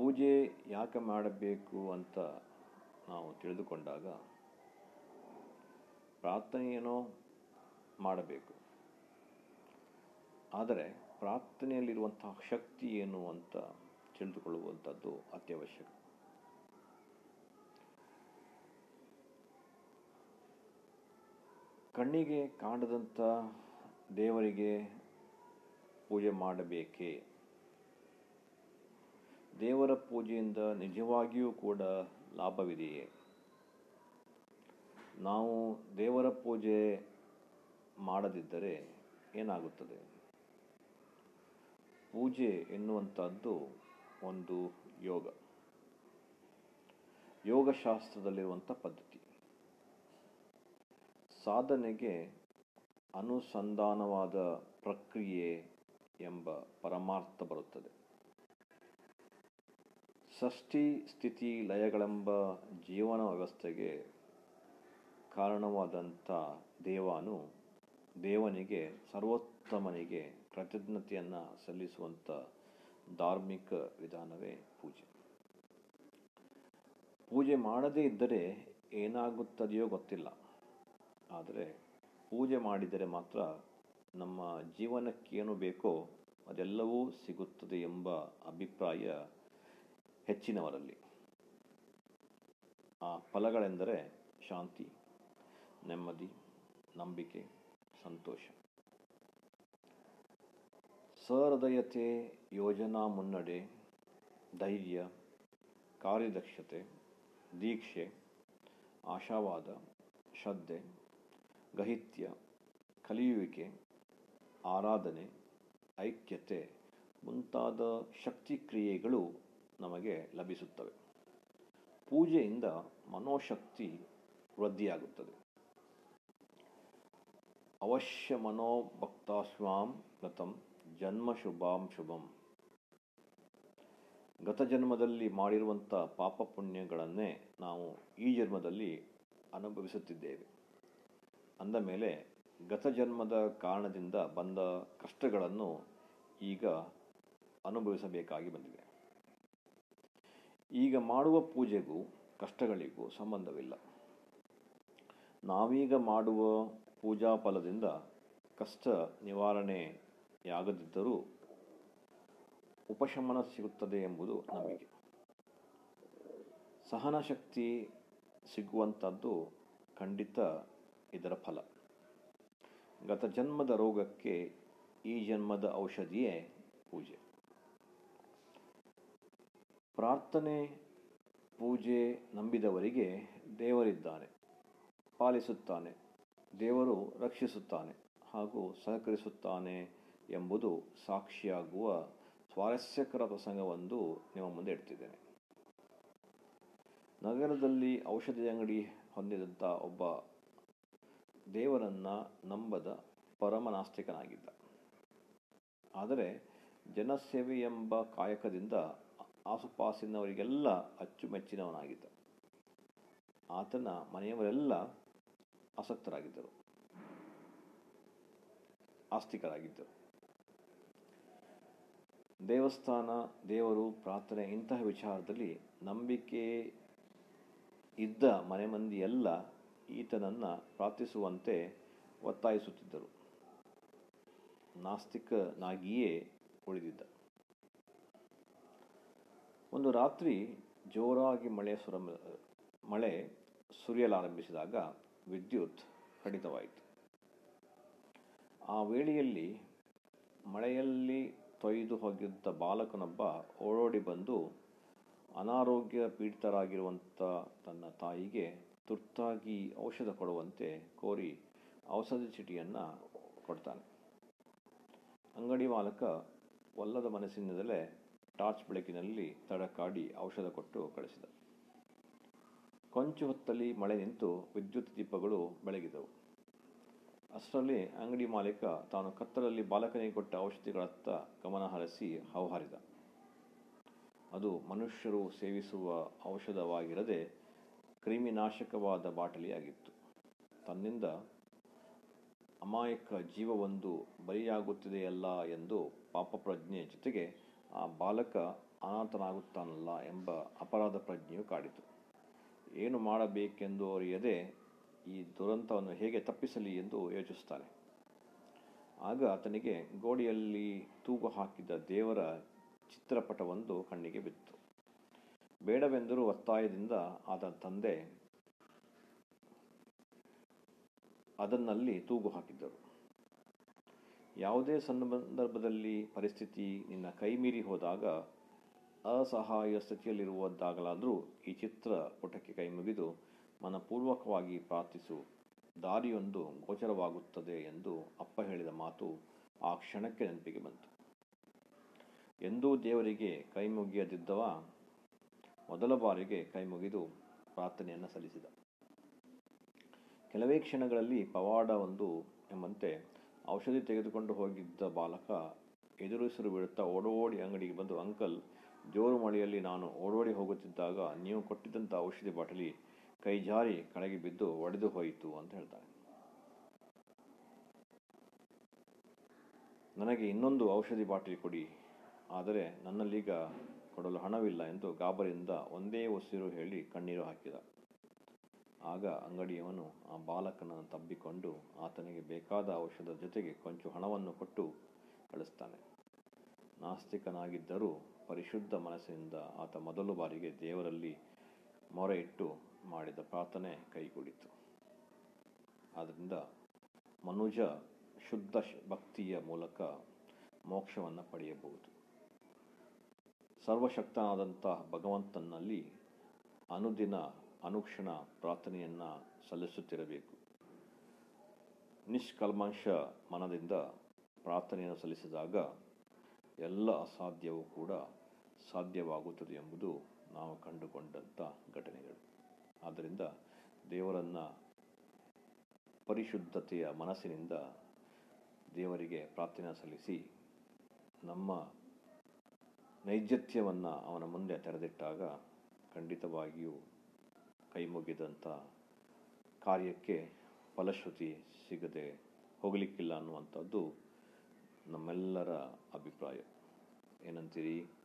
ಪೂಜೆ ಯಾಕೆ ಮಾಡಬೇಕು ಅಂತ ನಾವು ತಿಳಿದುಕೊಂಡಾಗ ಪ್ರಾರ್ಥನೆಯನ್ನೋ ಮಾಡಬೇಕು. ಆದರೆ ಪ್ರಾರ್ಥನೆಯಲ್ಲಿರುವಂತಹ ಶಕ್ತಿ ಏನು ಅಂತ ತಿಳಿದುಕೊಳ್ಳುವಂಥದ್ದು ಅತ್ಯವಶ್ಯಕ. ಕಣ್ಣಿಗೆ ಕಾಣದಂಥ ದೇವರಿಗೆ ಪೂಜೆ ಮಾಡಬೇಕೇ ದೇವರ ಪೂಜೆಯಿಂದ ನಿಜವಾಗಿಯೂ ಕೂಡ ಲಾಭವಿದೆಯೇ? ನಾವು ದೇವರ ಪೂಜೆ ಮಾಡದಿದ್ದರೆ ಏನಾಗುತ್ತದೆ? ಪೂಜೆ ಎನ್ನುವಂಥದ್ದು ಒಂದು ಯೋಗ. ಯೋಗಶಾಸ್ತ್ರದಲ್ಲಿರುವಂಥ ಪದ್ಧತಿ. ಸಾಧನೆಗೆ ಅನುಸಂಧಾನವಾದ ಪ್ರಕ್ರಿಯೆ ಎಂಬ ಪರಮಾರ್ಥ ಬರುತ್ತದೆ. ಷಷ್ಠಿ ಸ್ಥಿತಿ ಲಯಗಳೆಂಬ ಜೀವನ ವ್ಯವಸ್ಥೆಗೆ ಕಾರಣವಾದಂಥ ದೇವಾನು ದೇವನಿಗೆ ಸರ್ವೋತ್ತಮನಿಗೆ ಕೃತಜ್ಞತೆಯನ್ನು ಸಲ್ಲಿಸುವಂಥ ಧಾರ್ಮಿಕ ವಿಧಾನವೇ ಪೂಜೆ. ಪೂಜೆ ಮಾಡದೇ ಇದ್ದರೆ ಏನಾಗುತ್ತದೆಯೋ ಗೊತ್ತಿಲ್ಲ. ಆದರೆ ಪೂಜೆ ಮಾಡಿದರೆ ಮಾತ್ರ ನಮ್ಮ ಜೀವನಕ್ಕೇನು ಬೇಕೋ ಅದೆಲ್ಲವೂ ಸಿಗುತ್ತದೆ ಎಂಬ ಅಭಿಪ್ರಾಯ ಹೆಚ್ಚಿನವರಲ್ಲಿ. ಆ ಫಲಗಳೆಂದರೆ ಶಾಂತಿ, ನೆಮ್ಮದಿ, ನಂಬಿಕೆ, ಸಂತೋಷ. ಸಹೃದಯತೆ ಯೋಜನಾ ಮುನ್ನಡೆ, ಧೈರ್ಯ, ಕಾರ್ಯದಕ್ಷತೆ, ದೀಕ್ಷೆ, ಆಶಾವಾದ, ಶ್ರದ್ಧೆ, ಗಹಿತ್ಯ, ಕಲಿಯುವಿಕೆ, ಆರಾಧನೆ, ಐಕ್ಯತೆ ಮುಂತಾದ ಶಕ್ತಿ ಕ್ರಿಯೆಗಳು ನಮಗೆ ಲಭಿಸುತ್ತವೆ. ಪೂಜೆಯಿಂದ ಮನೋಶಕ್ತಿ ವೃದ್ಧಿಯಾಗುತ್ತದೆ. ಅವಶ್ಯ ಮನೋಭಕ್ತಾಸ್ವಾಂ ಗತಂ ಜನ್ಮ ಶುಭಾಂ ಶುಭಂ. ಗತ ಜನ್ಮದಲ್ಲಿ ಮಾಡಿರುವಂಥ ಪಾಪ ಪುಣ್ಯಗಳನ್ನೇ ನಾವು ಈ ಜನ್ಮದಲ್ಲಿ ಅನುಭವಿಸುತ್ತಿದ್ದೇವೆ. ಅಂದ ಮೇಲೆ ಗತ ಜನ್ಮದ ಕಾರಣದಿಂದ ಬಂದ ಕಷ್ಟಗಳನ್ನು ಈಗ ಅನುಭವಿಸಬೇಕಾಗಿ ಬಂದಿದೆ. ಈಗ ಮಾಡುವ ಪೂಜೆಗೂ ಕಷ್ಟಗಳಿಗೂ ಸಂಬಂಧವಿಲ್ಲ. ನಾವೀಗ ಮಾಡುವ ಪೂಜಾ ಫಲದಿಂದ ಕಷ್ಟ ನಿವಾರಣೆಯಾಗದಿದ್ದರೂ ಉಪಶಮನ ಸಿಗುತ್ತದೆ ಎಂಬುದು ನಂಬಿಕೆ. ಸಹನ ಶಕ್ತಿ ಸಿಗುವಂಥದ್ದು ಖಂಡಿತ ಇದರ ಫಲ. ಗತ ಜನ್ಮದ ರೋಗಕ್ಕೆ ಈ ಜನ್ಮದ ಔಷಧಿಯೇ ಪೂಜೆ. ಪ್ರಾರ್ಥನೆ, ಪೂಜೆ ನಂಬಿದವರಿಗೆ ದೇವರಿದ್ದಾನೆ ಪಾಲಿಸುತ್ತಾನೆ, ದೇವರು ರಕ್ಷಿಸುತ್ತಾನೆ ಹಾಗೂ ಸಹಕರಿಸುತ್ತಾನೆ ಎಂಬುದು ಸಾಕ್ಷಿಯಾಗುವ ಸ್ವಾರಸ್ಯಕರ ಪ್ರಸಂಗವೊಂದು ನಿಮ್ಮ ಮುಂದೆ ಇಡ್ತಿದ್ದೇನೆ. ನಗರದಲ್ಲಿ ಔಷಧಿ ಅಂಗಡಿ ಹೊಂದಿದಂಥ ಒಬ್ಬ ದೇವರನ್ನು ನಂಬದ ಪರಮನಾಸ್ತಿಕನಾಗಿದ್ದ ಆದರೆ ಜನಸೇವೆ ಎಂಬ ಕಾಯಕದಿಂದ ಆಸುಪಾಸಿನವರಿಗೆಲ್ಲ ಅಚ್ಚುಮೆಚ್ಚಿನವನಾಗಿದ್ದ. ಆತನ ಮನೆಯವರೆಲ್ಲ ಆಸಕ್ತರಾಗಿದ್ದರು. ಆಸ್ತಿಕರಾಗಿದ್ದರು. ದೇವಸ್ಥಾನ, ದೇವರು, ಪ್ರಾರ್ಥನೆ ಇಂತಹ ವಿಚಾರದಲ್ಲಿ ನಂಬಿಕೆ ಇದ್ದ ಮನೆ ಮಂದಿಯೆಲ್ಲ ಈತನನ್ನು ಪ್ರಾರ್ಥಿಸುವಂತೆ ಒತ್ತಾಯಿಸುತ್ತಿದ್ದರು. ನಾಸ್ತಿಕನಾಗಿಯೇ ಉಳಿದಿದ್ದ. ಒಂದು ರಾತ್ರಿ ಜೋರಾಗಿ ಮಳೆ ಸುರ, ಮಳೆ ಸುರಿಯಲಾರಂಭಿಸಿದಾಗ ವಿದ್ಯುತ್ ಕಡಿತವಾಯಿತು ಆ ವೇಳೆಯಲ್ಲಿ ಮಳೆಯಲ್ಲಿ ತೊಯ್ದು ಹೋಗಿದ್ದ ಬಾಲಕನೊಬ್ಬ ಓಡೋಡಿ ಬಂದು ಅನಾರೋಗ್ಯ ಪೀಡಿತರಾಗಿರುವಂಥ ತನ್ನ ತಾಯಿಗೆ ತುರ್ತಾಗಿ ಔಷಧ ಕೊಡುವಂತೆ ಕೋರಿ ಔಷಧಿ ಚೀಟಿಯನ್ನು ಕೊಡ್ತಾನೆ. ಅಂಗಡಿ ಮಾಲಕ ಒಲ್ಲದ ಮನಸ್ಸಿನಿಂದಲೇ ಟಾರ್ಚ್ ಬೆಳಕಿನಲ್ಲಿ ತಡಕಾಡಿ ಔಷಧ ಕೊಟ್ಟು ಕಳಿಸಿದ. ಕೊಂಚ ಹೊತ್ತಲ್ಲಿ ಮಳೆ ನಿಂತು ವಿದ್ಯುತ್ ದೀಪಗಳು ಬೆಳಗಿದವು. ಅಷ್ಟರಲ್ಲಿ ಅಂಗಡಿ ಮಾಲೀಕ ತಾನು ಕತ್ತಲಲ್ಲಿ ಬಾಲಕನಿಗೆ ಕೊಟ್ಟ ಔಷಧಿಗಳತ್ತ ಗಮನ ಹರಿಸಿ ಹೌಹಾರಿದ. ಅದು ಮನುಷ್ಯರು ಸೇವಿಸುವ ಔಷಧವಾಗಿರದೆ ಕ್ರಿಮಿನಾಶಕವಾದ ಬಾಟಲಿಯಾಗಿತ್ತು. ತನ್ನಿಂದ ಅಮಾಯಕ ಜೀವವೊಂದು ಬಲಿಯಾಗುತ್ತಿದೆಯಲ್ಲ ಎಂದು ಪಾಪಪ್ರಜ್ಞೆ ಜೊತೆಗೆ ಆ ಬಾಲಕ ಅನಾಥನಾಗುತ್ತಾನಲ್ಲ ಎಂಬ ಅಪರಾಧ ಪ್ರಜ್ಞೆಯು ಕಾಡಿತು. ಏನು ಮಾಡಬೇಕೆಂದು ಅರಿಯದೆ ಈ ದುರಂತವನ್ನು ಹೇಗೆ ತಪ್ಪಿಸಲಿ ಎಂದು ಯೋಚಿಸುತ್ತಾನೆ. ಆಗ ಆತನಿಗೆ ಗೋಡೆಯಲ್ಲಿ ತೂಗು ಹಾಕಿದ ದೇವರ ಚಿತ್ರಪಟವೊಂದು ಕಣ್ಣಿಗೆ ಬಿತ್ತು. ಬೇಡವೆಂದರೂ ಒತ್ತಾಯದಿಂದ ಆತನ ತಂದೆ ಅದನ್ನಲ್ಲಿ ತೂಗು ಹಾಕಿದ್ದರು. ಯಾವುದೇ ಸಂದರ್ಭದಲ್ಲಿ ಪರಿಸ್ಥಿತಿ ನಿನ್ನ ಕೈ ಮೀರಿ ಹೋದಾಗ ಅಸಹಾಯ ಸ್ಥಿತಿಯಲ್ಲಿರುವುದಾಗಲಾದರೂ ಈ ಚಿತ್ರ ಪುಟಕ್ಕೆ ಕೈ ಮುಗಿದು ಮನಪೂರ್ವಕವಾಗಿ ಪ್ರಾರ್ಥಿಸು. ದಾರಿಯೊಂದು ಗೋಚರವಾಗುತ್ತದೆ ಎಂದು ಅಪ್ಪ ಹೇಳಿದ ಮಾತು ಆ ಕ್ಷಣಕ್ಕೆ ನೆನಪಿಗೆ ಬಂತು. ಎಂದೂ ದೇವರಿಗೆ ಕೈ ಮುಗಿಯದಿದ್ದವ ಮೊದಲ ಬಾರಿಗೆ ಕೈ ಮುಗಿದು ಪ್ರಾರ್ಥನೆಯನ್ನು ಸಲ್ಲಿಸಿದ. ಕೆಲವೇ ಕ್ಷಣಗಳಲ್ಲಿ ಪವಾಡ ಒಂದು ಎಂಬಂತೆ ಔಷಧಿ ತೆಗೆದುಕೊಂಡು ಹೋಗಿದ್ದ ಬಾಲಕ ಎದುರುಸಿರು ಬಿಡುತ್ತಾ ಓಡೋಡಿ ಅಂಗಡಿಗೆ ಬಂದು, ಅಂಕಲ್, ಜೋರು ಮಳೆಯಲ್ಲಿ ನಾನು ಓಡೋಡಿ ಹೋಗುತ್ತಿದ್ದಾಗ ನೀವು ಕೊಟ್ಟಿದ್ದಂಥ ಔಷಧಿ ಬಾಟಲಿ ಕೈ ಜಾರಿ ಕೆಳಗೆ ಬಿದ್ದು ಒಡೆದು ಹೋಯಿತು ಅಂತ ಹೇಳ್ತಾನೆ. ನನಗೆ ಇನ್ನೊಂದು ಔಷಧಿ ಬಾಟಲಿ ಕೊಡಿ, ಆದರೆ ನನ್ನಲ್ಲೀಗ ಕೊಡಲು ಹಣವಿಲ್ಲ ಎಂದು ಗಾಬರಿಯಿಂದ ಒಂದೇ ಉಸಿರು ಹೇಳಿ ಕಣ್ಣೀರು ಹಾಕಿದ. ಆಗ ಅಂಗಡಿಯವನು ಆ ಬಾಲಕನನ್ನು ತಬ್ಬಿಕೊಂಡು ಆತನಿಗೆ ಬೇಕಾದ ಔಷಧದ ಜೊತೆಗೆ ಕೊಂಚ ಹಣವನ್ನು ಕೊಟ್ಟು ಕಳಿಸ್ತಾನೆ. ನಾಸ್ತಿಕನಾಗಿದ್ದರೂ ಪರಿಶುದ್ಧ ಮನಸ್ಸಿನಿಂದ ಆತ ಮೊದಲು ಬಾರಿಗೆ ದೇವರಲ್ಲಿ ಮೊರೆ ಇಟ್ಟು ಮಾಡಿದ ಪ್ರಾರ್ಥನೆ ಕೈಗೂಡಿತು. ಆದ್ದರಿಂದ ಮನುಜ ಶುದ್ಧ ಭಕ್ತಿಯ ಮೂಲಕ ಮೋಕ್ಷವನ್ನು ಪಡೆಯಬಹುದು. ಸರ್ವಶಕ್ತನಾದಂತಹ ಭಗವಂತನಲ್ಲಿ ಅನುದಿನ ಅನುಕ್ಷಣ ಪ್ರಾರ್ಥನೆಯನ್ನು ಸಲ್ಲಿಸುತ್ತಿರಬೇಕು. ನಿಷ್ಕಲ್ಮಾಂಶ ಮನದಿಂದ ಪ್ರಾರ್ಥನೆಯನ್ನು ಸಲ್ಲಿಸಿದಾಗ ಎಲ್ಲ ಅಸಾಧ್ಯವೂ ಕೂಡ ಸಾಧ್ಯವಾಗುತ್ತದೆ ಎಂಬುದು ನಾವು ಕಂಡುಕೊಂಡಂಥ ಘಟನೆಗಳು. ಆದ್ದರಿಂದ ದೇವರನ್ನು ಪರಿಶುದ್ಧತೆಯ ಮನಸ್ಸಿನಿಂದ ದೇವರಿಗೆ ಪ್ರಾರ್ಥನೆ ಸಲ್ಲಿಸಿ ನಮ್ಮ ನೈಜತ್ಯವನ್ನು ಅವನ ಮುಂದೆ ತೆರೆದಿಟ್ಟಾಗ ಖಂಡಿತವಾಗಿಯೂ ಕೈ ಮುಗಿದಂಥ ಕಾರ್ಯಕ್ಕೆ ಫಲಶ್ರುತಿ ಸಿಗದೆ ಹೋಗಲಿಕ್ಕಿಲ್ಲ ಅನ್ನುವಂಥದ್ದು ನಮ್ಮೆಲ್ಲರ ಅಭಿಪ್ರಾಯ. ಏನಂತೀರಿ?